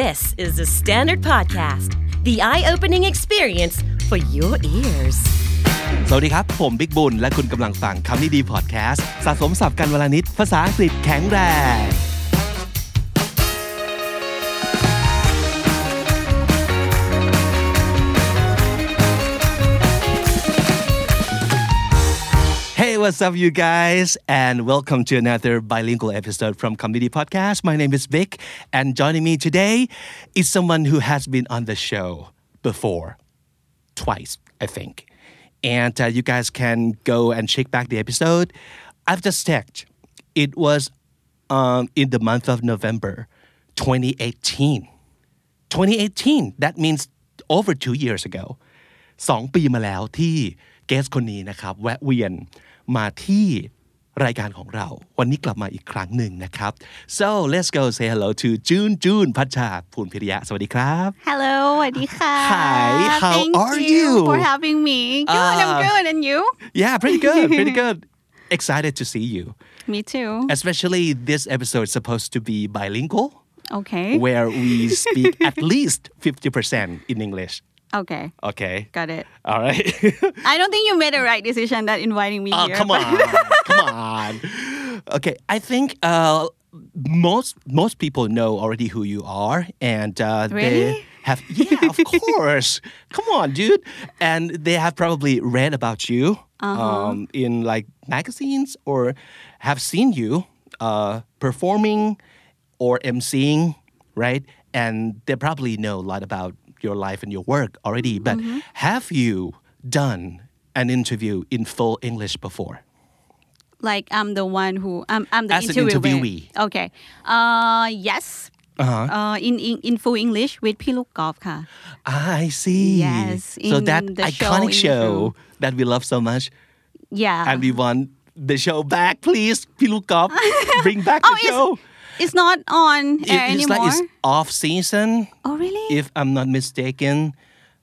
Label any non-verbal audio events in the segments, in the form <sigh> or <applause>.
This is the Standard Podcast, the eye opening experience for your ears. สวัสดีครับ ผมบิ๊กบุญ และคุณกำลังฟังคำนี้ดีพอดแคสต์สะสมสับกันวลานิด ภาษาอังกฤษแข็งแรง what's up, you guys? And welcome to another bilingual episode from Comedy Podcast. My name is Vic, and joining me today is someone who has been on the show before, twice, I think. And uh, you guys can go and check back the episode. I've just checked. It was um, in the month of November 2018. 2018 that means over two years ago สองปีมาแล้วที่เกสคนนี้นะครับ แวะเวียน มาที่รายการของเรา วันนี้กลับมาอีกครั้งหนึ่งนะครับ so let's go say hello to June June พัชชาภูลพิริยะสวัสดีครับ Hello สวัสดีค่ะ Hi, how Thank are you you? for having me Good I'm Uh, good and you yeah pretty good pretty good excited to see you Me too especially this episode is supposed to be bilingual Okay where we speak at least 50% in English Okay okay got it all right <laughs> I don't think you made the right decision that inviting me Oh, here come on, <laughs> come on. Okay, I think uh, most most people know already who you are, and uh, they have yeah, of <laughs> course. Come on, dude, and they have probably read about you Uh-huh. um, in like magazines or have seen you uh, performing or emceeing, right? And they probably know a lot about your life and your work already, but mm-hmm. have you done an interview in full English before? Like I'm the one who I'm, I'm the As interviewer. An interviewee. Okay. Uh, yes. Uh-huh. Uh, in, in in full English with พี่ลูกกอล์ฟค่ะ I see yes so that iconic show, show that we love so much yeah and we want the show back please Piluk Golf. <laughs> bring back the oh, show it's not on It- air it's anymore like it's off season, Oh really if I'm not mistaken.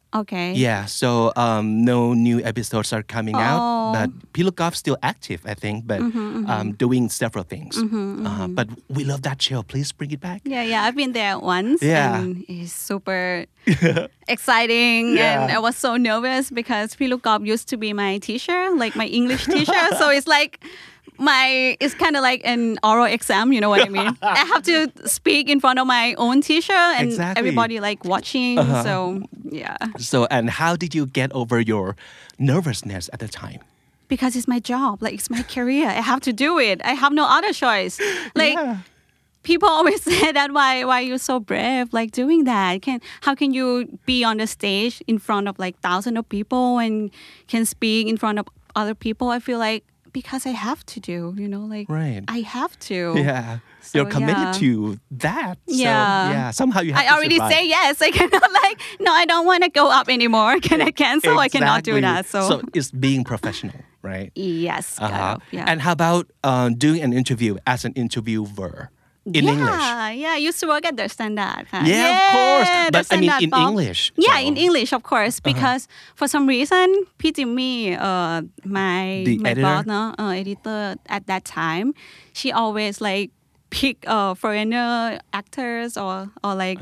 Okay Yeah, so um, no new episodes are coming out, Oh. Mm-hmm, but Piluk Golf's still active, I think, but um, doing several things. Uh-huh. But we love that show. Please bring it back. Yeah, yeah, I've been there once. Yeah. And it's super <laughs> exciting. And I was so nervous because Pilukop used to be my teacher, like my English teacher. <laughs> so it's like my, it's kind of like an oral exam, you know what I mean? <laughs> I have to speak in front of my own teacher and Exactly. everybody like watching. Uh-huh. So yeah, So, and how did you get over your nervousness at the time? because it's my job, like it's my career. I have to do it. I have no other choice. <laughs> Like, Yeah. people <laughs> always say that why why you're so brave like doing that can how can you be on the stage in front of like thousands of people and can speak in front of other people i feel like because i have to do you know like Right. i have to Yeah. So, You're committed yeah. to that. So, Yeah. yeah. Somehow you have i already survive. say yes <laughs> i cannot like no i don't want to go up anymore <laughs> can i cancel i cannot do that so, so it's being professional, right? yes Uh-huh. yeah And how about uh, doing an interview as an interviewer in yeah, English? Yeah, I used to work at the standard. huh? Yeah, of course. the But I mean Standard in Box. English, Yeah, so- in English, of course, because for some reason, P. Jimmy, uh, my The my editor? boss, no, uh, editor at that time, she always like pick uh, foreigner actors or or like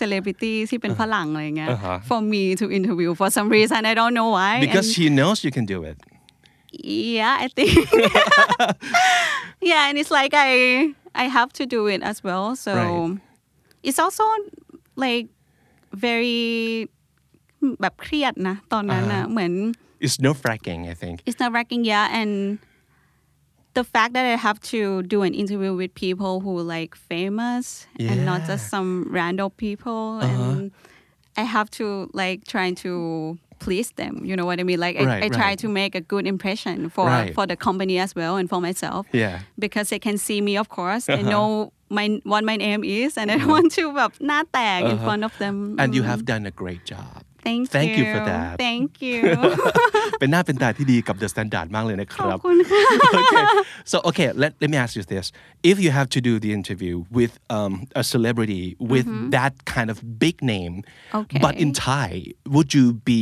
celebrities ที่เป็นฝรั่งอะไรเงี้ย Uh-huh. for me to interview for some reason I don't know why Because And- she knows you can do it. yeah, I think. <laughs> <laughs> yeah, and it's like I I have to do it as well. So Right. it's also like very แบบเครียดนะตอนนั้นนะเหมือน It's nerve wracking, I think. it's nerve wracking yeah and the fact that I have to do an interview with people who like famous and not Yeah. just some random people Uh-huh. and I have to like trying to please them you know what I mean like I, Right, I try right. to make a good impression for Right. for the company as well and for myself Yeah. because they can see me of course they Uh-huh. know my what my name is and I don't want to แบบหน้าแตก in Uh-huh. front of them And you Mm. have done a great job. thank Thank you you for that. thank you <laughs> เป็นหน้าเป็นตาที่ดีกับ The Standard มากเลยนะค ขอบ รับ คุณค่ะ okay. So okay, let, let me ask you this. If you have to do the interview with um, a celebrity with that kind of big name, Okay. but in Thai, would you be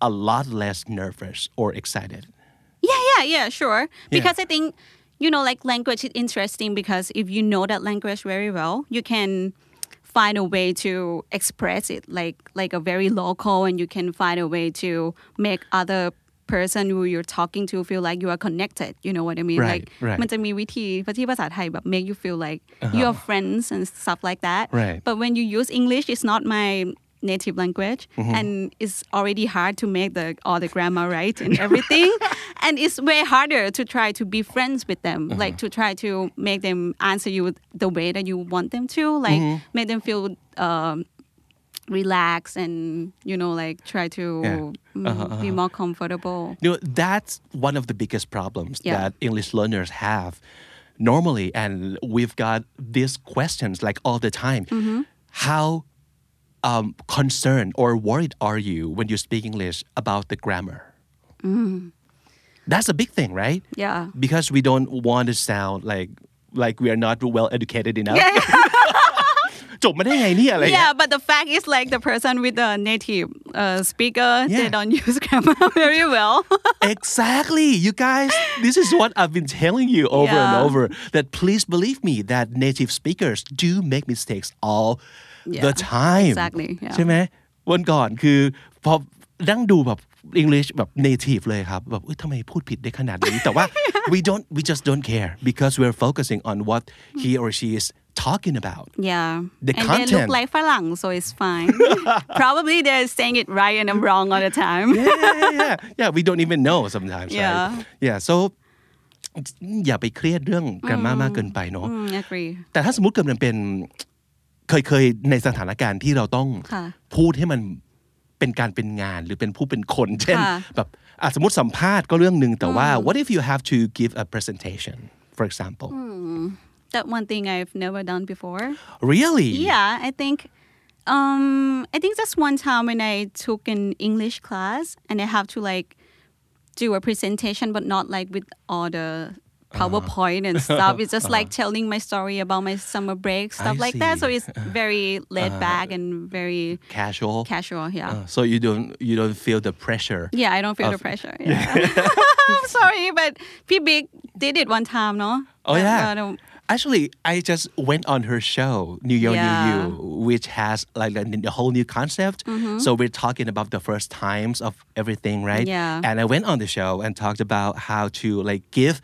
a lot less nervous or excited? Yeah, yeah, yeah, sure. Because I think, you know, like language is interesting because if you know that language very well, you can find a way to express it like like a very local and you can find a way to make other person who you're talking to feel like you are connected you know what I mean Right, like right. มันจะมีวิธีที่ภาษาไทยแบบ make you feel like you are friends and stuff like that Right. but when you use English it's not my native language Mm-hmm. and it's already hard to make the all the grammar right and everything <laughs> and it's way harder to try to be friends with them Uh-huh. like to try to make them answer you the way that you want them to like Mm-hmm. make them feel um, relax and you know like try to Yeah. Uh-huh, mm, be more comfortable You know, that's one of the biggest problems Yeah. that English learners have normally. And we've got these questions like all the time. Mm-hmm. How um, concerned or worried are you when you speak English about the grammar? That's a big thing, right? Mm. yeah Because we don't want to sound like like we are not well educated enough. <laughs> จบมาได้ไงเนี่ยอะไรเงี้ย yeah but the fact is like the person with the native uh, speaker they Yeah. don't <laughs> use grammar <laughs> very well <laughs> Exactly. You guys, this is what I've been telling you over and Yeah. over that please believe me that native speakers do make mistakes all the Yeah, time. exactly, yeah. ใช่ไหมวันก่อนคือพอนั่งดูแบบ English แบบ native เลยครับแบบเอ้ยทำไมพูดผิดได้ขนาดนี้ แต่ว่า we don't we just don't care because we're focusing on what he or she is talking about Yeah. The and they look content. like Falang, so it's fine. <laughs> Probably they're saying it right and I'm wrong all the time. yeah, yeah, yeah. Yeah, we don't even know sometimes. Yeah. Right? Yeah. So อย่าไปเครียดเรื่อง grammar มากเกินไปเนาะ Mm, agree. แต่ถ้าสมมติเกิดมันเป็นเคยเคยในสถานการณ์ที่เราต้อง ค่ะ พูดให้มันเป็นการเป็นงานหรือเป็นผู้เป็นคน เช่น ค่ะ แบบอ่ะสมมติสัมภาษณ์ก็เรื่องหนึ่งแต่ว่า what if you have to give a presentation for example that one thing I've never done before. really Yeah, I think um I think just one time when I took an English class and I have to like do a presentation but not like with all the Uh-huh. PowerPoint and stuff. It's just like telling my story about my summer break, stuff like that. see. Uh-huh. So it's very laid back and very casual casual. Yeah. Uh, so you don't you don't feel the pressure Yeah, I don't feel the pressure. <laughs> Yeah. <laughs> I'm sorry, but P Big did it one time, no? Oh yeah. Actually, I just went on her show, New Year Yeah. New You, which has like a, a whole new concept. So we're talking about the first times of everything, right? Mm-hmm. Yeah. And I went on the show and talked about how to like give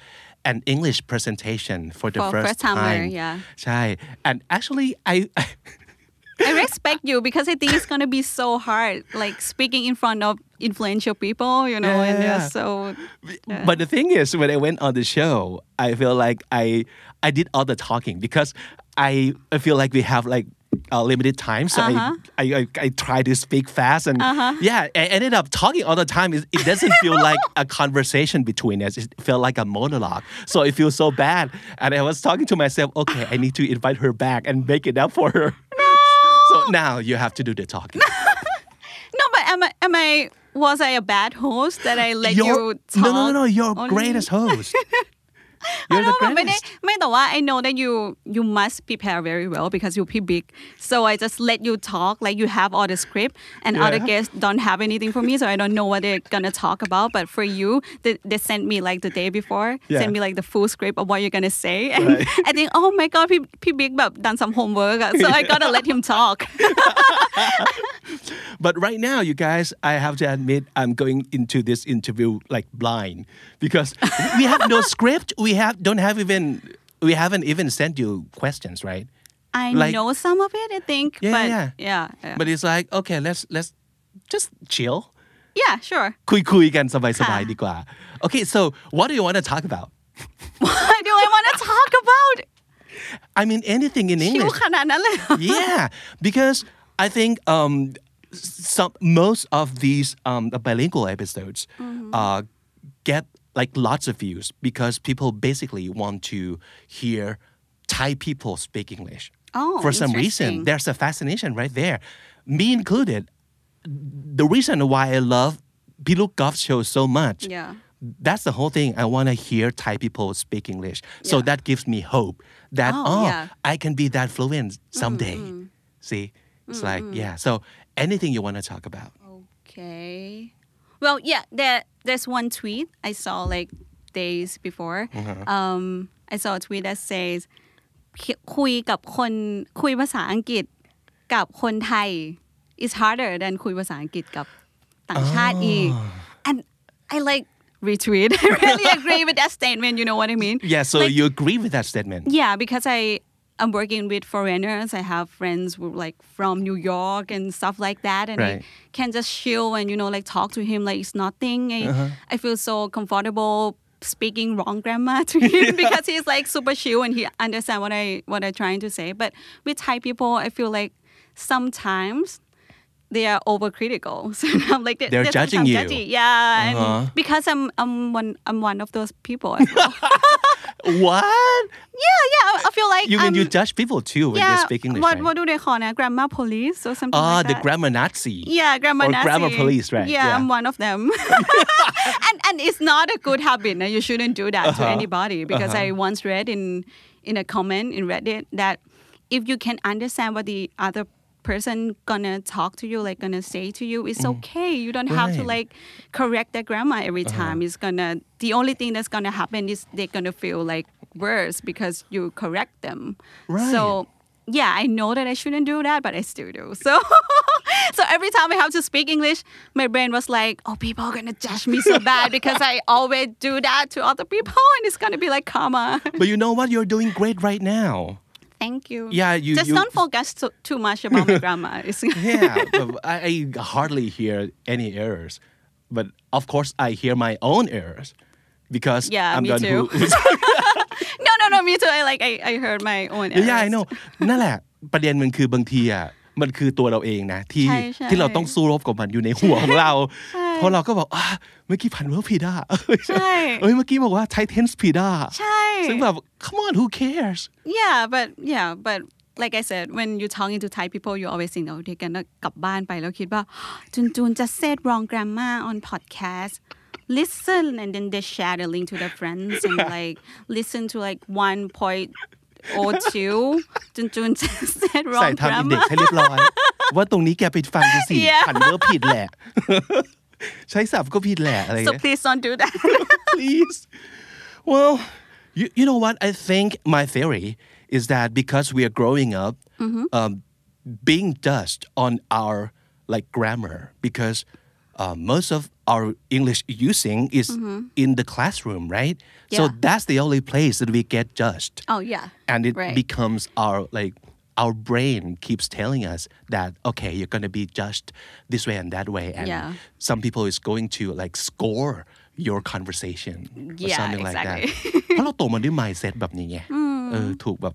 an English presentation for the For first first-timer, time. yeah. ใช่ And actually, I <laughs> I respect you because I think it's gonna be so hard, like speaking in front of influential people, you know, Yeah, and they're so. yeah. But the thing is, when I went on the show, I feel like I I did all the talking because I I feel like we have like a limited time, so Uh-huh. I, I I I try to speak fast and yeah, I ended up talking all the time. It, it doesn't feel <laughs> like a conversation between us. It felt like a monologue. So it feels so bad, and I was talking to myself. Okay, I need to invite her back and make it up for her. No. <laughs> So now you have to do the talking. <laughs> no, but am I, am I? Was I a bad host that I let You're- you talk? no, no, no, no. You're only? greatest host. <laughs> You're the ไม่ได้ greatest. ไม่แต่ว่า I know that you you must prepare very well because you're pretty big so I just let you talk like you have all the script and other Yeah. guests don't have anything for me so I don't know what they're gonna talk about but for you they, they sent me like the day before Yeah. send me like the full script of what you're gonna say <laughs> and Right. I think oh my god พี่พี่บิ๊กแบบ done some homework อะ <laughs> so I gotta let him talk <laughs> But right now, you guys, I have to admit, I'm going into this interview like blind because we have no <laughs> script. We have don't have even we haven't even sent you questions, right? I Like- know some of it I think Yeah, but yeah. yeah yeah, But it's like okay, let's let's just chill. yeah sure คุยคุยกันสบายสบาย ค่ะ ดีกว่า Okay, so what do you want to talk about? <laughs> what do I want to talk about I mean anything in ชิว English. ขนาดนั้นเลยเหรอ yeah, because I think um, some most of these um, bilingual episodes uh, get like lots of views because people basically want to hear Thai people speak English. Oh, For some reason, there's a fascination right there, me included. The reason why I love Piluk Golf show so much Yeah. that's the whole thing. I want to hear Thai people speak English. So that gives me hope that, Oh, oh, yeah. I can be that fluent someday. See? It's like, yeah. So anything you want to talk about. Okay. Well, yeah, there there's one tweet I saw like days before. Um, I saw a tweet that says คุยกับคนคุยภาษาอังกฤษ กับคนไทย is harder than คุยภาษาอังกฤษกับต่างชาติอีก and I like retweet <laughs> I really <laughs> agree with that statement you know what I mean Yeah, so Like- you agree with that statement? yeah because I I'm working with foreigners. I have friends who like from New York and stuff like that and Right. I can just chill and you know like talk to him like it's nothing. I, uh-huh. I feel so comfortable speaking wrong grammar <laughs> to him because he's like super chill and he understand what I what I'm trying to say. But with Thai people I feel like sometimes they are overcritical. <laughs> So I'm like they- They're they think judging you. judgy. Yeah, Uh-huh. and because I'm I'm one I'm one of those people. well. <laughs> What? yeah, yeah. I- feel like You can I'm, you judge people too when yeah. they speak English, what right? what do they call it? Grammar police or something Ah, like the grammar Nazi. yeah, grammar or Nazi. grammar police, right? Yeah, I'm one of them. <laughs> and and it's not a good habit. and You shouldn't do that to Uh-huh. anybody because Uh-huh. I once read in in a comment in Reddit that if you can understand what the other person gonna talk to you like gonna say to you it's okay you don't have to Mm. Right. Uh-huh. like correct the grammar every time it's gonna the only thing that's gonna happen is they're gonna feel like worse because you correct them Right. so yeah, I know that I shouldn't do that, but I still do. <laughs> So, so every time I have to speak English, my brain was like, "Oh, people are gonna judge me so bad because I <laughs> always do that to other people, and it's gonna be like karma." But you know what? You're doing great right now Thank you. Yeah, you- just you- don't focus too, too much about my grammar. <laughs> <laughs> It's, Yeah, but I, I hardly hear any errors. But of course, I hear my own errors because Yeah, I'm me the one too. who. <laughs> no, no, no. Me too. I like I, I heard my own. yeah, I errors. know นั่นแหละ ประเด็นมันคือบางทีอ่ะ มันคือตัวเราเองนะที่ใช่ใช่ที่เราต้องสู้รบกับมันอยู่ในหัวของเราใช่เพราะเราก็บอกอะเมื่อกี้พันเวิร์บผิดอะใช่เอ้ยเมื่อกี้บอกว่าใช้ tense ผิดอะใช่ซึ่งแบบ come on who cares Yeah, but yeah, but like I said, when you're talking to Thai people, you always think, oh, they're gonna กลับบ้านไปแล้วคิดว่าจุนจุน just said wrong grammar on podcast. Listen and then they share the link to their friends and like listen to like one point or two. จุนจุน just said ใส่ wrong ทำอินเด็ก grammar. ให้เรียบร้อย ว่าตรงนี้แกไปฟังดูสิ Yeah. พันเวิร์บผิดแหละ ใช้ศัพท์ก็ผิดแหละอะไรอย่าง So เงี้ย please don't do that. please. Well, you, you know what? I think my theory is that because we are growing up, um, being judged on our like grammar because uh, most of our English using is in the classroom, right? So Yeah. that's the only place that we get judged oh yeah. and it Right. becomes our like our brain keeps telling us that okay you're going to be judged this way and that way and Yeah. some people is going to like score your conversation or Yeah, something like that exactly. <laughs> เพราะเราโตมาด้วย mindset แบบนี้ไงเออถูกแบบ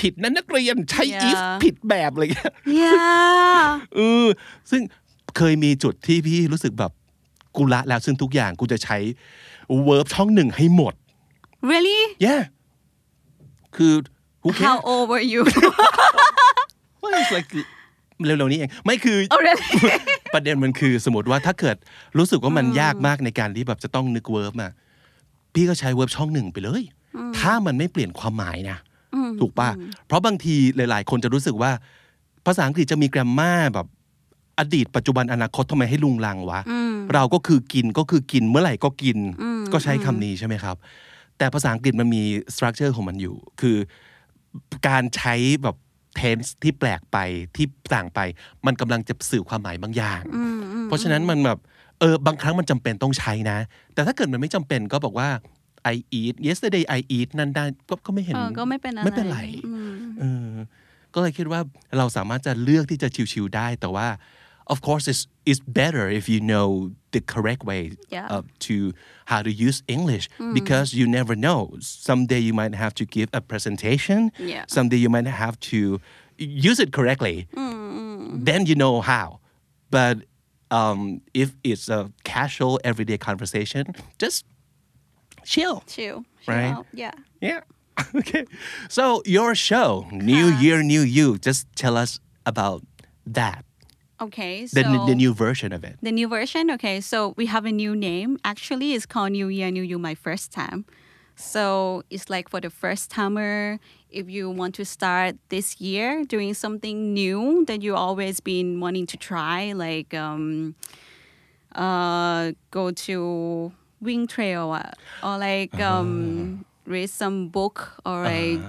ผิดนะนักเรียนใช้ Yeah. if ผิดแบบอะไรเงี้ย Yeah. เออซึ่งเคยมีจุดที่พี่รู้สึกแบบ <laughs> กูละแล้วซึ่งทุกอย่างกูจะใช้ verb ช่องหนึ่งให้หมด Really? yeah คือ who cares How old were you? Well, it's like เร็วๆนี้เอง ไม่คือ oh really? ประเด็นมันคือสมมติว่าถ้าเกิดรู้สึกว่ามันยากมากในการที่แบบจะต้องนึกเวิร์บมาพี่ก็ใช้เวิร์บช่องหนึ่งไปเลย ถ้ามันไม่เปลี่ยนความหมายนะถูกป่ะ เพราะบางทีหลาย ๆ คนจะรู้สึกว่า ภาษาอังกฤษจะมีแกรมมาแบบอดีตปัจจุบันอนาคตทำไมให้ลุงลังวะ เราก็คือกินก็คือกินเมื่อไหร่ก็กิน ก็ใช้คำนี้ใช่ไหมครับ แต่ภาษาอังกฤษมันมีสตรัคเจอร์ของมันอยู่ คือการใช้แบบ tense ที่แปลกไปที่ต่างไป มันกำลังจะสื่อความหมายบางอย่าง เพราะฉะนั้นมันแบบเออบางครั้งมันจำเป็นต้องใช้นะ แต่ถ้าเกิดมันไม่จำเป็นก็บอกว่า I eat yesterday I eat นั่นได้ก็ก็ไม่เห็นเออก็ไม่เป็นอะไรไม่เป็นไรเออก็เลยคิดว่าเราสามารถจะเลือกที่จะชิวๆได้ แต่ว่า of course it's it's better if you know the correct way Yeah. uh, to how to use English because you never know someday you might have to give a presentation Yeah. someday you might have to use it correctly then you know how but um, if it's a casual everyday conversation just chill Chill. Right. Chill. Yeah. yeah. <laughs> okay. So your show, New Year, New You. Just tell us about that. Okay. The, So the new version of it. The new version, okay, so we have a new name. Actually, it's called New Year, New You, my first time. So it's like for the first timer, if you want to start this year doing something new that you always been wanting to try, like um, uh, go to wing trail uh, or like um, read some book or like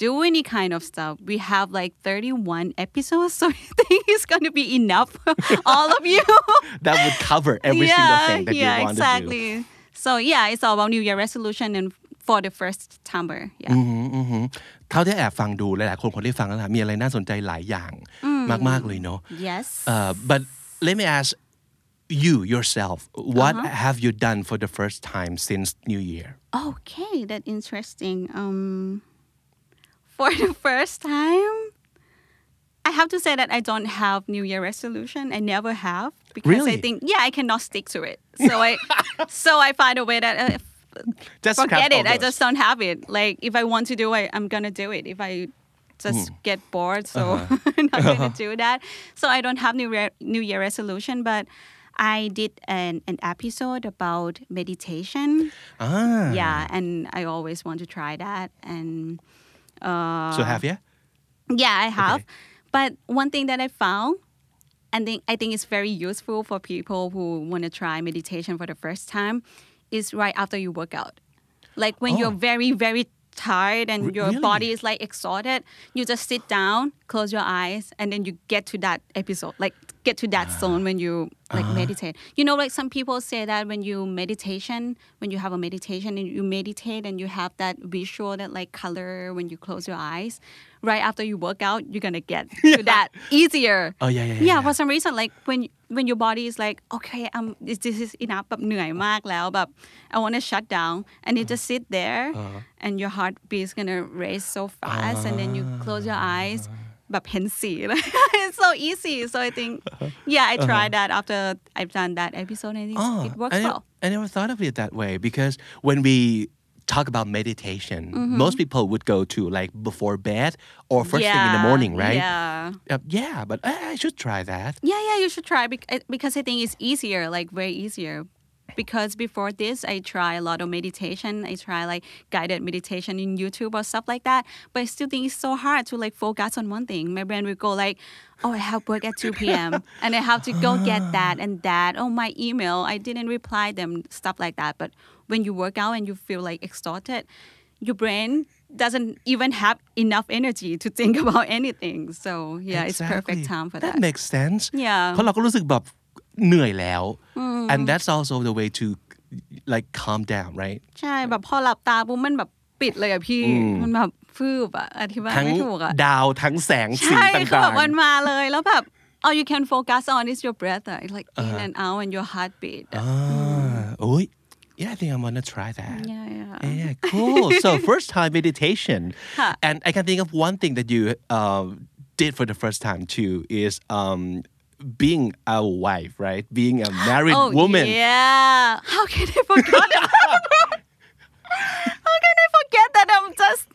do any kind of stuff. We have like 31 episodes, <laughs> so I think it's going to be enough for <laughs> all of you. <laughs> that would cover every yeah, single thing that yeah, you want exactly. to do. So yeah, it's all about New Year resolution and for the first timer. Yeah. อือหือเท่าที่แอบฟังดูหลายๆคนคนที่ฟังแล้วนะมีอะไรน่าสนใจหลายอย่างมาก ๆ เลยเนาะ Yes. Uh, but let me ask you yourself what Uh-huh. have you done for the first time since New Year Okay, that's interesting. Um, for the first time, I have to say that I don't have New Year resolution. I never have because Really? I think yeah, I cannot stick to it. So I, <laughs> so I find a way that uh, Just forget it. I just don't have it. Like if I want to do it, I'm gonna do it. If I just Hmm. get bored, so Uh-huh. <laughs> I'm not gonna do that. So I don't have New Year New Year resolution, but. I did an, an episode about meditation. ah Yeah, and I always want to try that. And uh, so have you yeah, I have. Okay. But one thing that I found, and think I think it's very useful for people who want to try meditation for the first time, is right after you work out. Like when you're Oh. very very tired and Re- your really? body is like exhausted, you just sit down, close your eyes, and then you get to that episode, like get to that zone when you like Uh-huh. meditate. You know, like some people say that when you meditation, when you have a meditation and you meditate and you have that visual, that like color when you close your eyes, right after you work out, you're gonna get <laughs> to that easier. Oh, yeah, yeah, yeah, Yeah, yeah. for some reason, like when when your body is like, okay, um, this, this is enough แบบเหนื่อยมากแล้วแบบ I want to shut down and you just sit there Uh-huh. and your heartbeat is gonna race so fast and then you close your eyes แบบ<laughs> เห็นสี it's so easy so I think yeah I tried that after I've done that episode and I think Uh-huh. Oh, it works I, never, well I never thought of it that way because when we talk about meditation, Mm-hmm. most people would go to like before bed or first thing in the morning, right? yeah Uh, yeah, but I, I should try that. Yeah, yeah, you should try uh, because I think it's easier, like very easier Because before this, I try a lot of meditation. I try like guided meditation in YouTube or stuff like that. But I still think it's so hard to like focus on one thing. My brain will go like, "Oh, I have work at 2 <laughs> p.m. and I have to go get that and that. Oh, my email, I didn't reply them, stuff like that." But when you work out and you feel like exhausted, your brain doesn't even have enough energy to think <laughs> about anything. So yeah, it's perfect Exactly. time for that that. makes sense Yeah. เพราะเราก็รู้สึกแบบ เหนื่อยแล้ว and that's also the way to like calm down right ใช่แบบพอหลับตาปุ๊บมันแบบปิดเลยอะพี่ มันแบบฟืบอะอธิบาย ทั้ง ไม่ถูกอะ ดาวทั้งแสงสี ใช่คือ ต่า แบ ง บมันมาเลยแล้วแบบ all you can focus on is your breath อะ like in Uh-huh. and out and your heartbeat ๆอ่าโอ้ย yeah I think I'm gonna try that yeah yeah Yeah, cool. so <laughs> first time meditation, Huh. and I can think of one thing that you um, did for the first time too is um, being a wife, right? Being a married oh woman. yeah how can I forget that how can I forget that I'm just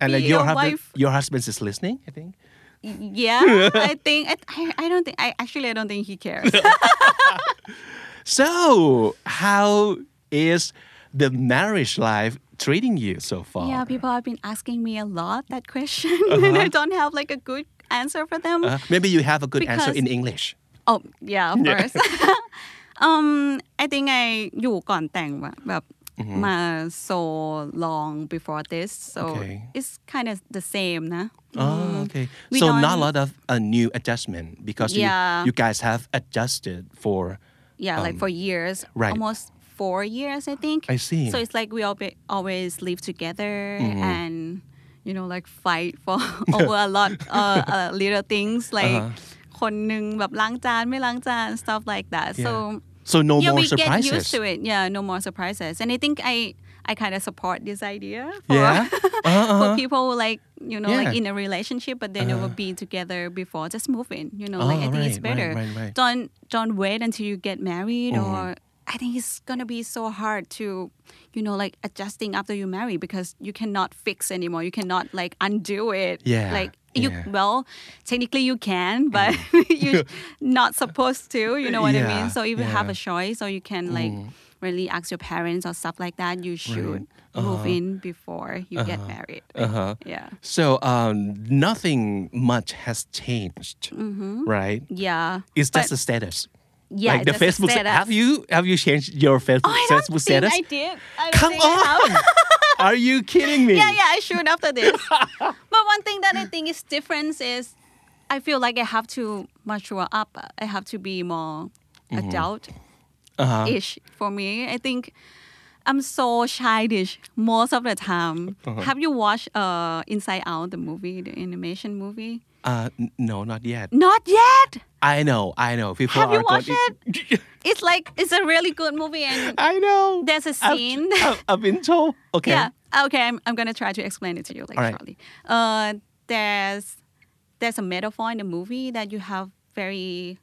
And like your husband, wife. your husband is listening, I think. yeah I <laughs> think I, I- I don't think I actually I don't think he cares <laughs> <laughs> So, how is the marriage life treating you so far? yeah people have been asking me a lot that question uh-huh. and I don't have like a good answer for them Uh, maybe you have a good answer Because- in English. Oh yeah, of course. <laughs> um, I think I อยู่ก่อนแต่งมาแบบมา so long before this, so Okay. it's kind of the same นะ Oh, okay. We so not a don't- lot of a new adjustment because you, Yeah. you guys have adjusted for Yeah, like for years, Um, right. almost four years, I think. I see. Mm-hmm. So it's like we always always live together and you know like fight for <laughs> over a lot uh, uh, little things like Uh-huh. คนหนึ่งแบบล้างจานไม่ล้างจาน stuff like that. So So no yeah, more we surprises. get used to it. Yeah, no more surprises. And I think I I kind of support this idea for, Yeah? <laughs> Uh-huh, for uh-huh. people who like you know like Yeah. Uh-huh. in a relationship but they never been together before. Just move in. You know, like Oh, I think it's right, right, better. right, right. Don't don't wait until you get married Mm-hmm. or. I think it's gonna be so hard to, you know, like adjusting after you marry because you cannot fix anymore. You cannot like undo it. Yeah, Like you, yeah. Mm. well, technically you can, but <laughs> you're not supposed to. You know what I Yeah, mean? So if you have. Mm. a choice, or you can like really ask your parents or stuff like that, you should move in before you get married. Uh-huh. Yeah. So um, nothing much has changed, right? Yeah. It's Mm-hmm. But- just the status. Yeah, like the Facebook. status. Have you have you changed your Facebook, Oh, I Facebook think status? I did. I Come on. <laughs> Are you kidding me? yeah, yeah, I should after this. <laughs> but one thing that I think is different is I feel like I have to mature up. I have to be more Mm-hmm. adult Uh-huh. ish for me. I think I'm so childish most of the time. Uh-huh. Have you watched uh, Inside Out, the movie, the animation movie? Uh, n- no, not yet. Not yet. I know, I know. People Have you are watched going. <laughs> It's like it's a really good movie, and I know. there's a I've- scene. I've, I've been told. <laughs> Okay. Yeah. Okay. I'm, I'm gonna try to explain it to you like right. shortly. Uh, there's there's a metaphor in the movie that you have very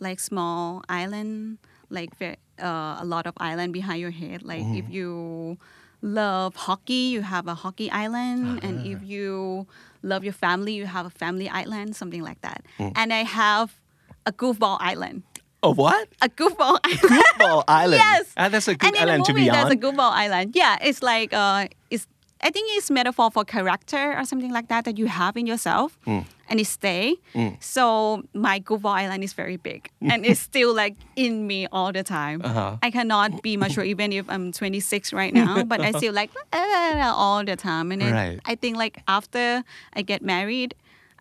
like small island, like ve- uh, a lot of island behind your head. Like if Mm-hmm. you love hockey, you have a hockey island, and Ah. if you love your family, you have a family island, something like that. Mm. And I have a goofball island. A what? A goofball <laughs> island. Goofball Island. Yes. Ah, that's a good and in island to movie, be there's on. a goofball island. Yeah, it's like uh, it's. I think it's metaphor for character or something like that that you have in yourself, Mm. and it stay. So my goofball island is very big, <laughs> and it's still like in me all the time. Uh-huh. I cannot be mature even if I'm 26 right now, but I still like <laughs> all the time. And Right. I think like after I get married.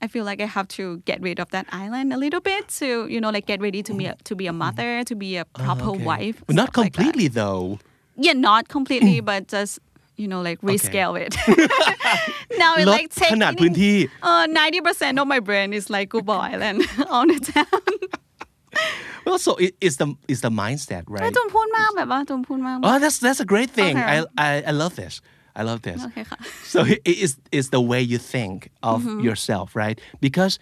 I feel like I have to get rid of that island a little bit to, you know, like get ready to be a, to be a mother, to be a proper Oh, Okay. wife. Not stuff like completely though. Yeah, not completely, <clears throat> but just you know, like rescale it. <laughs> now it ลด like take ขนาดพื้นที่ uh ninety percent of my brain is like Cuba <laughs> Island <laughs> all the time. Well, so it, it's the it's the mindset, แต่ right? ตุนพูดมากแบบว่าตุนพูดมาก Oh, that's that's a great thing. Okay. I, I I love this. I love this. โอเคค่ะ So it is is the way you think of Mm-hmm. yourself, right? Because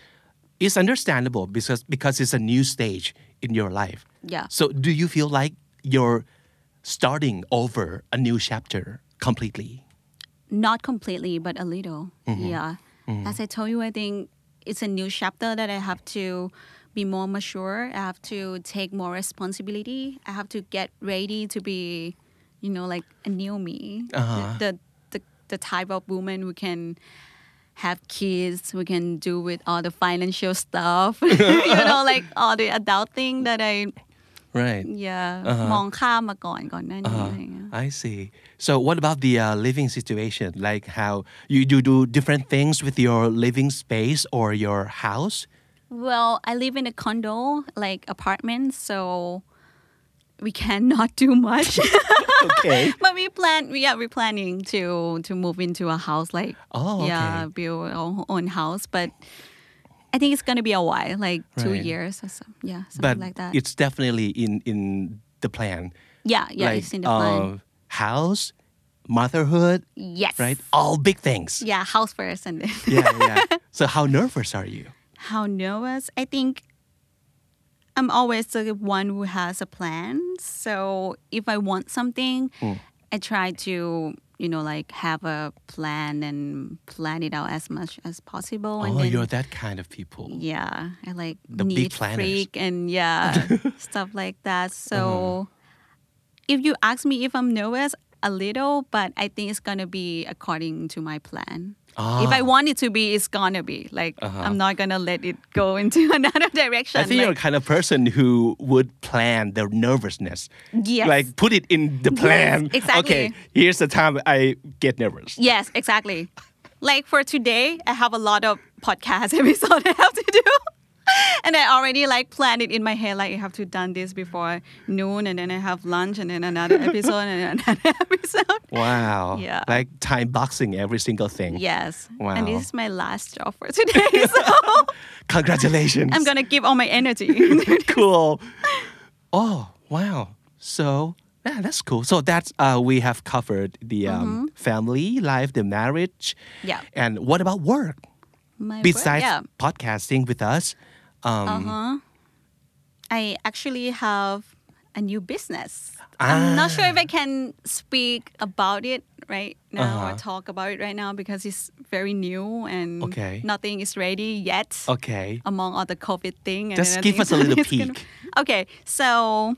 it's understandable because because it's a new stage in your life. Yeah. So do you feel like you're starting over a new chapter completely? Not completely, but a little. Mm-hmm. Yeah. As I told you, I think it's a new chapter that I have to be more mature. I have to take more responsibility. I have to get ready to be, you know, like a new me. Uh-huh. The, the, the, the type of woman who can have kids, who can do with all the financial stuff, <laughs> you <laughs> know, like all the adult thing that I, Right. yeah, Uh-huh. มองข้ามมาก่อนก่อนหน้านี้อะไรอย่างเงี้ย ี้ย I see. So what about the uh, living situation? Like how you, you do different things with your living space or your house? Well, I live in a condo, like apartment, so we cannot <laughs> do much. <laughs> Okay. <laughs> but we plan, yeah, we are we planning to to move into a house, like Oh, okay. yeah, build our own house. But I think it's gonna be a while, like two Right. years or so. Yeah, something but like that. it's definitely in in the plan. Yeah, yeah, like it's in the plan. uh, house, motherhood, yes. right? All big things. Yeah, house first, and then Yeah, yeah. <laughs> so how nervous are you? how nervous. I think I'm always the one who has a plan. So if I want something, Hmm. I try to, you know, like have a plan and plan it out as much as possible. And oh, then, you're that kind of people. yeah, I like The big neat planners. freak and yeah, <laughs> stuff like that. So Uh-huh. If you ask me if I'm nervous, a little, but I think it's gonna be according to my plan. If I Ah. want it to be, it's gonna be. Like Uh-huh. I'm not gonna let it go <laughs> into another direction. I think you're like, the kind of person who would plan their nervousness. Yes. Like put it in the plan. exactly. Okay, here's the time I get nervous. yes, exactly. Like for today, I have a lot of podcast <laughs> episode I have to do. <laughs> And I already like planned it in my head, like I have to done this before noon, and then I have lunch, and then another <laughs> episode, and another <laughs> episode. Wow. Yeah. Like time boxing every single thing. Yes. Wow. And this is my last job for today, so Congratulations. I'm gonna give all my energy. cool. Oh, wow. So yeah, that's cool. So that's uh, we have covered the um, family life, the marriage. Mm-hmm. Yeah. And what about work? My work, Besides yeah. podcasting with us, um, Uh-huh. I actually have a new business. I'm not sure if I can speak about it right now Uh-huh. or talk about it right now because it's very new and Okay. nothing is ready yet okay. among all the COVID thing. Just give us a <laughs> little it's gonna- peek. okay, so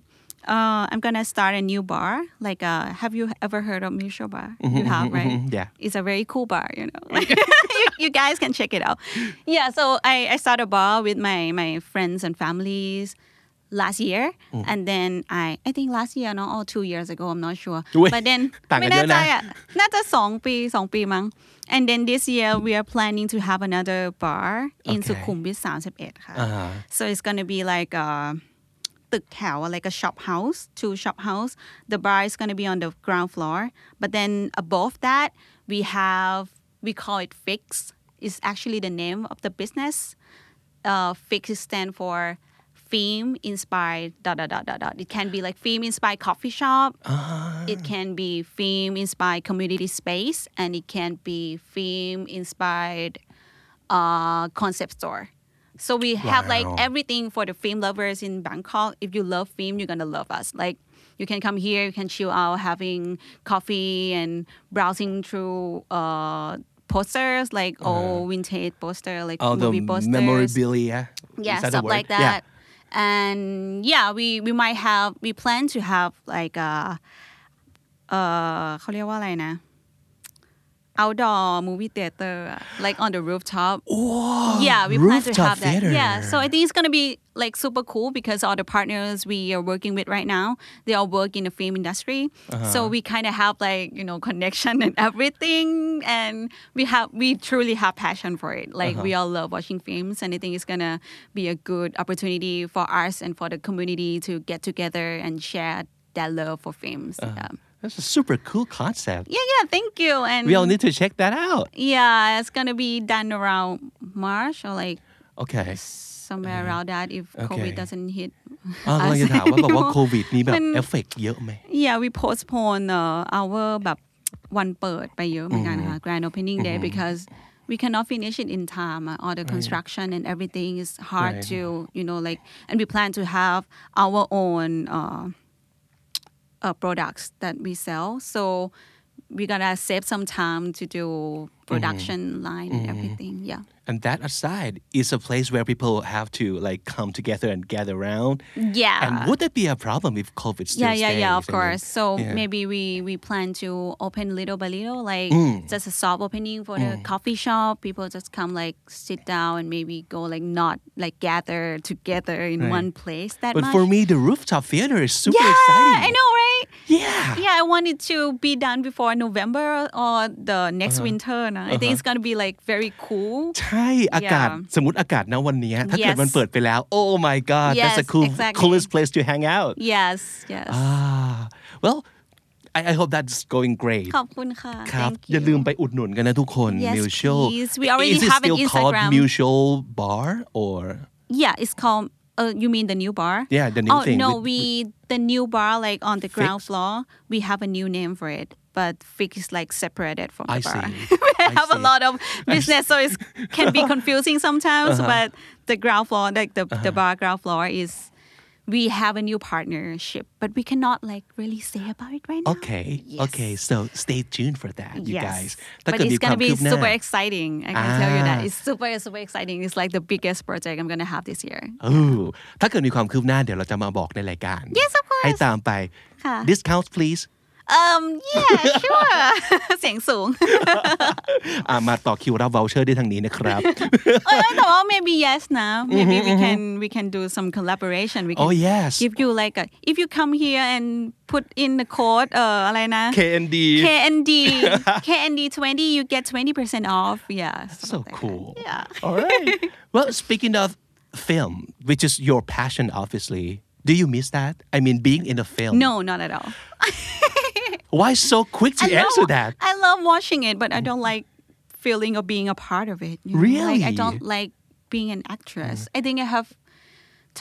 uh, I'm gonna start a new bar. Like, uh, have you ever heard of Mutual Bar? you have, right? mhm, yeah. It's a very cool bar, you know. Like, <laughs> <laughs> you, you guys can check it out. Yeah, so I, I started a bar with my my friends and families last year and then I I think last year no or two years ago I'm not sure <laughs> อุ๊ย but then ต่างกัน ไม่แน่ใจ เยอะนะ อ่ะน่าจะสองปีสองปีมั้ง and then this year we are planning to have another bar in Okay. สุขุมวิท31ค่ะ อ่าฮะ so it's gonna be like a ตึกแถว like a shop house two shop house the bar is gonna be on the ground floor but then above that we have we call it fix is actually the name of the business uh, fix stand for theme inspired dot dot dot dot dot it can be like theme inspired coffee shop it can be theme inspired community space and it can be theme inspired uh, concept store so we have like Wow. everything for the film lovers in Bangkok. If you love film, you're gonna love us. Like you can come here, you can chill out, having coffee and browsing through uh, posters, like old vintage poster, like all the movie posters. memorabilia yeah, Is that the stuff word? like Yeah. that. And yeah, we we might have we plan to have like a เอ่อเขาเรียกว่าอะไรนะ outdoor movie theater like on the rooftop Whoa, yeah we plan to have that theater. yeah so i think it's going to be like super cool because all the partners we are working with right now they all work in the film industry Uh-huh. so we kind of have like you know connection and everything and we have we truly have passion for it like Uh-huh. we all love watching films and i think it's going to be a good opportunity for us and for the community to get together and share that love for films Uh-huh. yeah. That's a super cool concept. yeah yeah thank you and We all need to check that out. yeah it's going to be done around march or like Okay. somewhere around that if Okay. COVID doesn't hit อ่ากำลังจะถามว่าแบบว่าโควิดมีแบบ มัน เอฟเฟกต์เยอะไหม yeah we postpone uh, our แบบวันเปิดไปเยอะเหมือนกันค่ะ grand opening day because we cannot finish it in time uh, all the construction and everything is hard Right. to you know like and we plan to have our own uh, uh, products that we sell so we gotta save some time to do production line and everything yeah And that aside is a place where people have to like come together and gather around. yeah And would that be a problem if COVID still yeah, yeah, yeah, of stays? I mean, course. So yeah. maybe we we plan to open little by little, like Mm. just a soft opening for the coffee shop. People just come like sit down and maybe go like not like gather together in Right. one place that But much. for me, the rooftop theater is super yeah, exciting. I know, right? Yeah. Yeah, I want it to be done before November or the next Uh-huh. winter. No? I think it's gonna be like very cool. ใช่อากาศ Yeah. สมมติอากาศณวันเนี้ยถ้าเกิด Yes. มันเปิดไปแล้ว oh my god that's the Yes, cool exactly. coolest place to hang out Yes, yes. ah well I, I hope that's going great ขอบคุณค่ะ ครับ Thank อย่า you. ลืมไปอุดหนุนกันนะทุกคน Yes, mutual please. We already is it have an still called Instagram. mutual bar or Yeah, it's called. uh, you mean the new bar? Yeah, the new oh, thing no, with- we the new bar like on the ground floor. We have a new name for it, but Fix is like separated from the I bar. see. <laughs> we I have a lot of <laughs> business, so it can be <laughs> confusing sometimes. Uh-huh. But the ground floor, like the the bar ground floor, is we have a new partnership, but we cannot like really say about it right now. okay Yes. okay so stay tuned for that you yes. guys ถ้า but เกิดมี it's ความ gonna be คืบหน้า super exciting. I can tell you that Ah. it's super super exciting. It's like the biggest project I'm gonna have this year. เออถ้าเกิดมีความคืบหน้าเดี๋ยวเราจะมาบอกในรายการ Yes, of course. ให้ตามไป ค่ะ discount please Um, yeah, sure. <laughs> เสียงสูง อ่ามาต่อคิวรับ <laughs> voucher ได้ทางนี้นะครับ เอ้ยแต<laughs> ่ว่า maybe yes นะ maybe we can we can do some collaboration we can oh yes give you like a if you come here and put in the code เอ่ออะไรนะ KND KND KND 20 you get 20% off yeah so something like that. cool yeah all right well speaking of film which is your passion obviously do you miss that I mean being in a film no not at all why so quick to I answer love, that I love watching it but I don't like feeling of being a part of it you know? like I don't like being an actress I think I have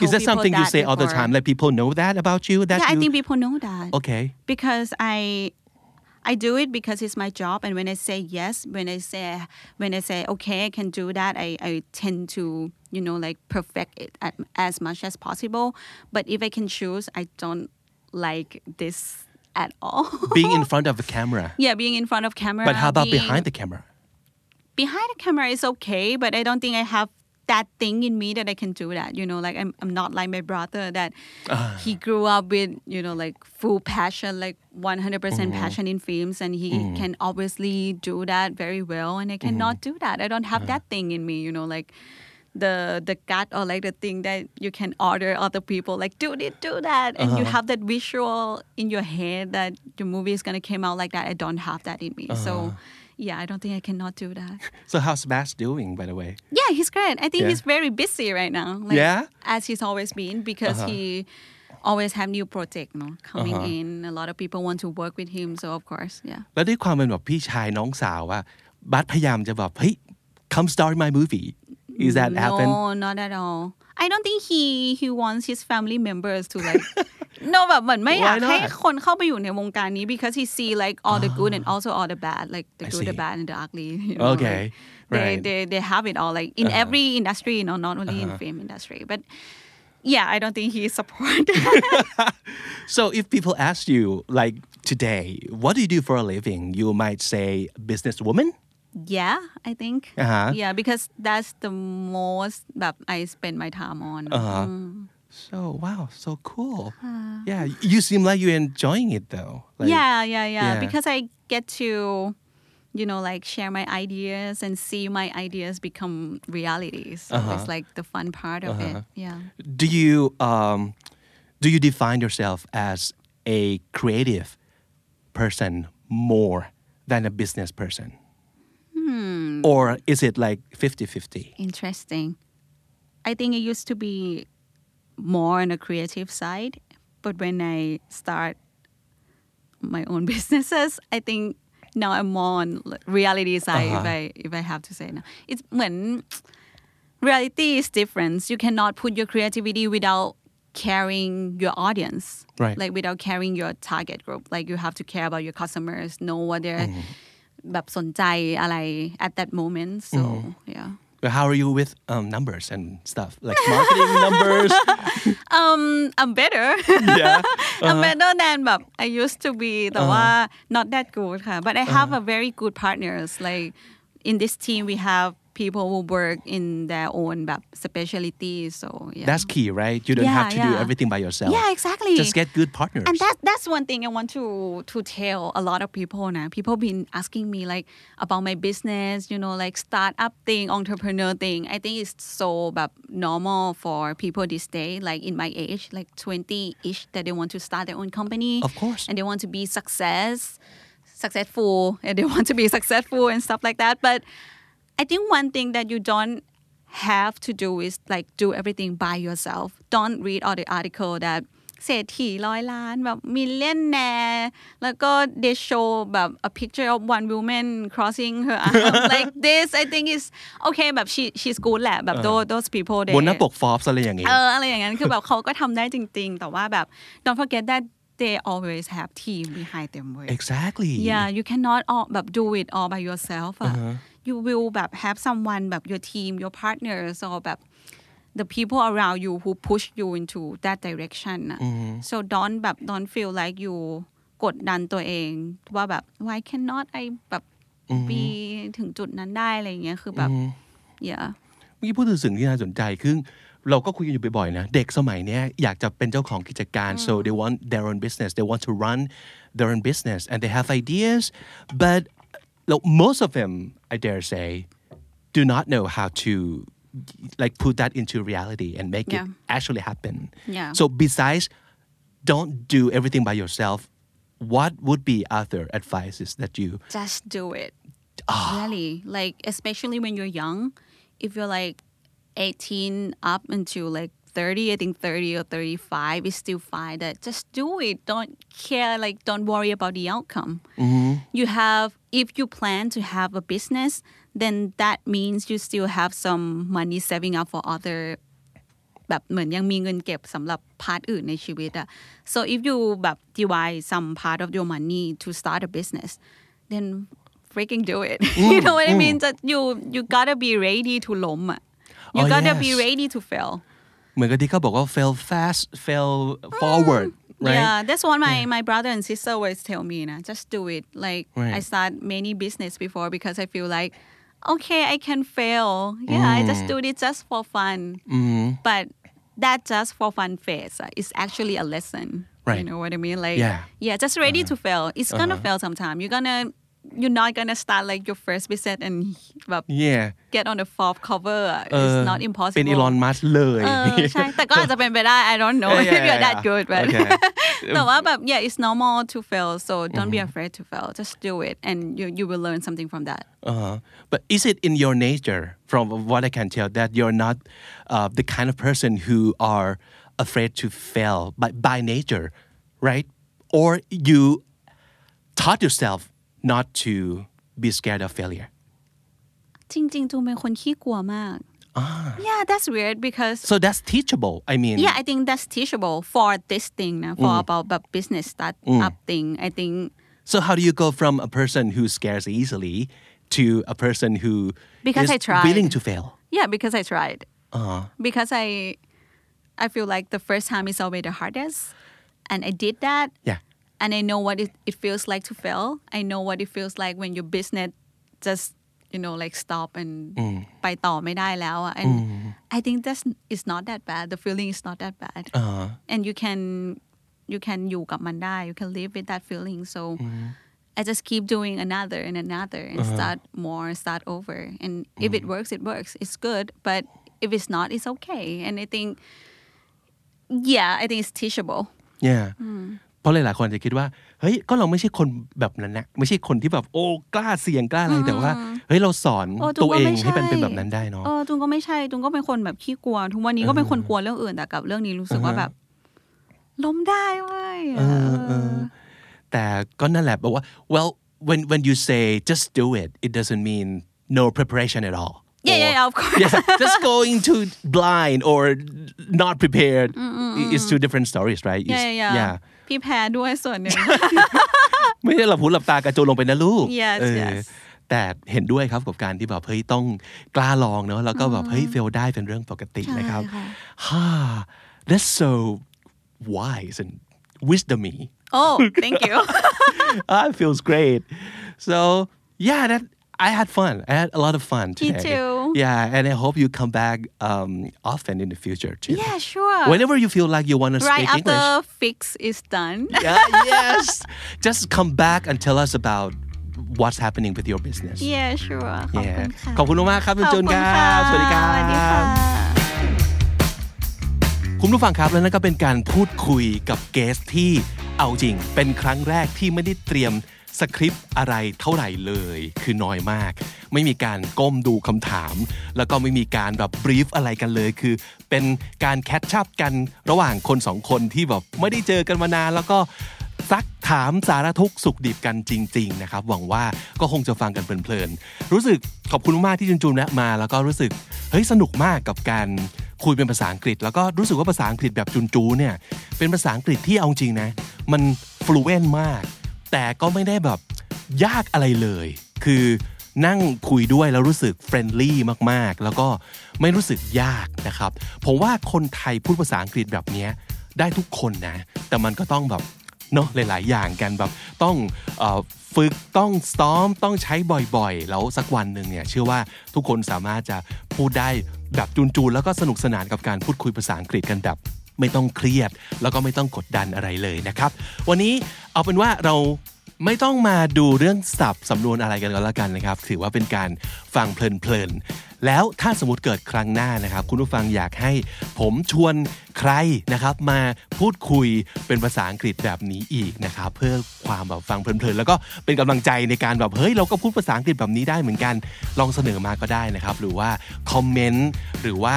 is that something you that say all the time like people know that about you that yeah, I think people know that. okay Because I I do it because it's my job and when I say yes, when I say when I say okay, I can do that, I, I tend to, you know, like perfect it at, as much as possible. But if I can choose, I don't like this at all. <laughs> being in front of a camera yeah, being in front of camera. but how about being- behind the camera behind the camera is okay, but I don't think I have that thing in me that I can do that. You know, like I'm, I'm not like my brother that Ah. he grew up with, you know, like full passion, like 100% Mm-hmm. passion in films, and he can obviously do that very well. And I cannot do that. I don't have Uh-huh. that thing in me, you know, like the the gut or like the thing that you can order other people like do this do that and uh-huh. you have that visual in your head that the movie is gonna come out like that i don't have that in me uh-huh. so yeah i don't think i cannot do that <laughs> so how's Baz doing by the way yeah he's great i think yeah. he's very busy right now like, yeah as he's always been because uh-huh. he always have new project no coming uh-huh. in a lot of people want to work with him so of course yeah แล้วด้วยความเป็นแบบพี่ชายน้องสาวอะบัสพยายามจะแบบเฮ้ย come star in my movie is that happen No, not at all. I don't think he he wants his family members to like. <laughs> no แบบเหมือนไม่อยาก Why not? ให้คนเข้าไปอยู่ในวงการนี้ because he see like all the good and <gasps> also all the bad like the I good the see. bad and the ugly you know, Okay, like, they, right. Uh-huh. they they have it all like in every industry you know not only in film industry but yeah I don't think he support that. <laughs> <laughs> So if people ask you like today what do you do for a living you might say businesswoman yeah I think Uh-huh. yeah because that's the most แบบ I spend my time on Uh-huh. so wow so cool yeah you seem like you're enjoying it though like, yeah, yeah, yeah, yeah. Because I get to, you know, like share my ideas and see my ideas become reality. So Uh-huh. it's like the fun part of it. Yeah. do you um do you define yourself as a creative person more than a business person Or is it like 50-50 Interesting. I think it used to be more on the creative side, but when I start my own <laughs> businesses, I think now I'm more on reality side. If Uh-huh. I if I have to say now, it's when reality is different. You cannot put your creativity without carrying your audience, Right. Like without carrying your target group. Like you have to care about your customers, know what they're แบบสนใจอะไร at that moment. So yeah. But how are you with um, numbers and stuff like marketing <laughs> numbers Um, I'm better. yeah <laughs> I'm better than แบบ I used to be แต่ว่า not that good ค่ะ but I have a very good partners like in this team we have people who work in their own specialty. So yeah. That's key, right? You don't yeah, have to yeah. do everything by yourself. Yeah, exactly. Just get good partners. And that that's one thing I want to to tell a lot of people now. People been asking me like about my business, you know, like startup thing, entrepreneur thing. I think it's so but normal for people this day, like in my age, like twenty ish, that they want to start their own company. Of course. And they want to be success successful and they <laughs> want to be successful and stuff like that. But I think one thing that you don't have to do is like do everything by yourself. Don't read all the article that เศรษฐีร้อยล้านแบบ millionaire แล้วก็ they show แบบ a picture of one woman crossing her arm <laughs> like this I think is okay แบบ she she's good แหละแบบ those those people they บนหน้าปก Forbes อะไรอย่างงี้ เอออะไรอย่างนั้นคือแบบเขาก็ทำได้จริง ๆ แต่ว่าแบบ <laughs> don't forget that they always have team behind them เว้ย Exactly. yeah you cannot all แบบ do it all by yourself อะ Uh-huh. You will แบบ have someone แบบ your team your partners or แบบ the people around you who push you into that direction อะ Mm-hmm. so don't แบบ don't feel like you กดดันตัวเอง ว่าแบบ why cannot I แบบ Mm-hmm. be ถึงจุดนั้นได้อะไรอย่างเงี้ยคือแบบ yeah เมื่อกี้พูดถึงสิ่งที่น่าสนใจคือเราก็คุยกันอยู่บ่อยๆนะ เด็กสมัยเนี้ยอยากจะเป็นเจ้าของกิจการ so they want their own business they want to run their own business and they have ideas but look, most of them I dare say do not know how to like put that into reality and make Yeah. it actually happen Yeah. so besides don't do everything by yourself what would be other advices that you just do it. Ah. Really, like especially when you're young, if you're like 18 up until like 30, I think 30 or 35 is still fine. That just do it. Don't care. Like don't worry about the outcome. You have if you plan to have a business, then that means you still have some money saving up for other แบบเหมือนยังมีเงินเก็บสำหรับพาร์ทอื่นในชีวิตอะ so if you แบบ divide some part of your money to start a business then freaking do it <laughs> you know what I mean that you you gotta be ready to ล้มอะ you Oh, gotta be yes. ready to fail เห มือนกับที่เขาบอกว่า fail fast fail forward right Yeah, that's what my, my brother and sister always tell me. Nah, just do it. Like Right. I start many business before because I feel like, okay, I can fail. Yeah, I just do it just for fun. Mm-hmm. But that just for fun phase uh, is actually a lesson. Right. You know what I mean? Like Yeah. yeah, just ready to fail. It's gonna fail sometime. You're gonna you're not gonna start like your first visit and แบบ yeah. get on the Forbes cover it's uh, not impossible. เป็น Elon Musk เลยใช่แต่ก็อาจจะเป็นไปได้ <laughs> I don't know. If you're that good but แต่ว่าแบบ <laughs> yeah it's normal to fail so don't be mm-hmm. afraid to fail. Just do it and you you will learn something from that. Uh-huh. but is it in your nature from what I can tell that you're not uh, the kind of person who are afraid to fail by by nature right? Or you taught yourself not to be scared of failure? จริงๆจูนเป็นคนขี้กลัวมาก yeah that's weird because So that's teachable. I mean, yeah I think that's teachable for this thing นะ for about แบบ business start up thing I think so how do you go from a person who scares easily to a person who Because is I tried. willing to fail? yeah because I tried Uh-huh. because I I feel like the first time is always the hardest and I did that Yeah. and I know what it, it feels like to fail. I know what it feels like when your business just you know like stop and ไปต่อไม่ได้แล้วอะ and I think that's it's not that bad the feeling is not that bad Uh-huh. and you can you can อยู่กับมันได้ you can live with that feeling so I just keep doing another and another and start more start over and if it works it works it's good but if it's not it's okay and I think yeah I think it's teachable yeah เพราะหลายๆคนจะคิดว่า เฮ้ย ก็เราไม่ใช่คนแบบนั้นนะ ไม่ใช่คนที่แบบโอ้กล้าเสี่ยงกล้าอะไร แต่ว่า เฮ้ย เราสอนโอ้ตัวก็เองไม่ให้มันช่เป็นแบบนั้นได้เนาะ เออ ตุนก็ไม่ใช่ ตุนก็เป็นคนแบบขี้กลัว ทุกวันนี้ก็เป็นคนกลัวเรื่องอื่น แต่กับเรื่องนี้รู้สึกว่าแบบ ล้มได้เว้ยเออเออแต่ก็นั่นแหละบอกว่า well when when you say just do it it doesn't mean no preparation at all yeah yeah Or- yeah of course yeah just going to blind or not prepared is two different stories right yeah It's- yeah yeah yeah พี่แพ้ด้วยส่วนหนึ่ง ไม่ได้หลับหูหลับตากระโจนลงไปนะลูก Yes, เออ yes แต่เห็นด้วยครับกับการที่แบบเฮ้ยต้องกล้าลองเนาะแล้วก็แบบเฮ้ยเฟลได้เป็นเรื่องปกตินะครับใช่ค่ะฮ่า that's so wise and wisdomy oh thank you ah, it feels great so yeah that I had fun I had a lot of fun Me today too. yeah and I hope you come back um, often in the future too yeah sure whenever you feel like you want to right speak after English fix is done yeah, yes. Just come back and tell us about what's happening with your business. yeah sure ขอบ Yeah. คุณค่ะ ขอบคุณมากๆครับคุณ ขอบ จูน คุณ ค ค่ะ รับ สวัสดีครั สวัสดีค่ะ บ คุณผู้ฟังครับและนั่นก็เป็นการพูดคุยกับเกสที่เอาจริง เป็นครั้งแรกที่ไม่ได้เตรียม สคริปต์อะไรเท่าไหร่เลย คือน้อยมาก ไม่มีการก้มดูคำถาม แล้วก็ไม่มีการแบบบรีฟอะไรกันเลย คือ เป็นการแคชชัพกันระหว่างคนสองคนที่แบบไม่ได้เจอกันมานานแล้วก็ซักถามสารทุกสุขดิบกันจริง ๆ นะครับ หวังว่าก็คงจะฟังกันเพลินๆ รู้สึกขอบคุณมากที่จุนจูนนะมา แล้วก็รู้สึกเฮ้ยสนุกมากกับการคุยเป็นภาษาอังกฤษ แล้วก็รู้สึกว่าภาษาอังกฤษแบบจุนจูเนี่ยเป็นภาษาอังกฤษที่เอาจริงนะ มันฟลูเอนมาก แต่ก็ไม่ได้แบบยากอะไรเลย คือนั่งคุยด้วยแล้วรู้สึกเฟรนลี่มากๆ แล้วก็ไม่รู้สึกยากนะครับ ผมว่าคนไทยพูดภาษาอังกฤษแบบนี้ได้ทุกคนนะ แต่มันก็ต้องแบบเนาะหลาย ๆ อย่างกันแบบต้องฝึกต้องซ้อมต้องใช้บ่อยๆ แล้วสักวันหนึ่งเนี่ยเชื่อว่าทุกคนสามารถจะพูดได้แบบจูนๆ แล้วก็สนุกสนานกับการพูดคุยภาษาอังกฤษกันแบบ ไม่ต้องเครียด แล้วก็ไม่ต้องกดดันอะไรเลยนะครับ วันนี้เอาเป็นว่าเราไม่ต้องมาดูเรื่องศัพท์สำนวนอะไรกันก็แล้วกันนะครับ ถือว่าเป็นการฟังเพลินๆ แล้วถ้าสมมติเกิดครั้งหน้านะครับ คุณผู้ฟังอยากให้ผมชวนใครนะครับ มาพูดคุยเป็นภาษาอังกฤษแบบนี้อีกนะครับ เพื่อความแบบฟังเพลินๆ แล้วก็เป็นกำลังใจในการแบบเฮ้ยเราก็พูดภาษาอังกฤษแบบนี้ได้เหมือนกันลองเสนอมาก็ได้นะครับ หรือว่าคอมเมนต์หรือว่า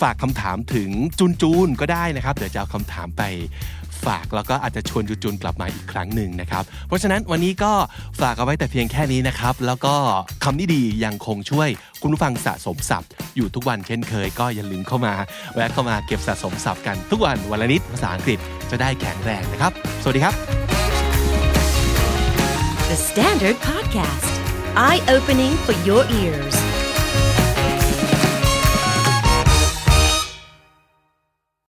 ฝากคำถามถึงจูนจูนๆก็ได้นะครับ เดี๋ยวจะเอาคำถามไป ฝากแล้วก็อาจจะชวนจุนจุนกลับมาอีกครั้งหนึ่งนะครับ เพราะฉะนั้นวันนี้ก็ฝากเอาไว้แต่เพียงแค่นี้นะครับ แล้วก็คำนี้ดียังคงช่วยคุณผู้ฟังสะสมศัพท์ อยู่ทุกวันเช่นเคย ก็อย่าลืมเข้ามาแวะเข้ามาเก็บสะสมศัพท์กันทุกวันวันละนิดภาษาอังกฤษจะได้แข็งแรงนะครับ สวัสดีครับ The Standard Podcast, eye opening for your ears.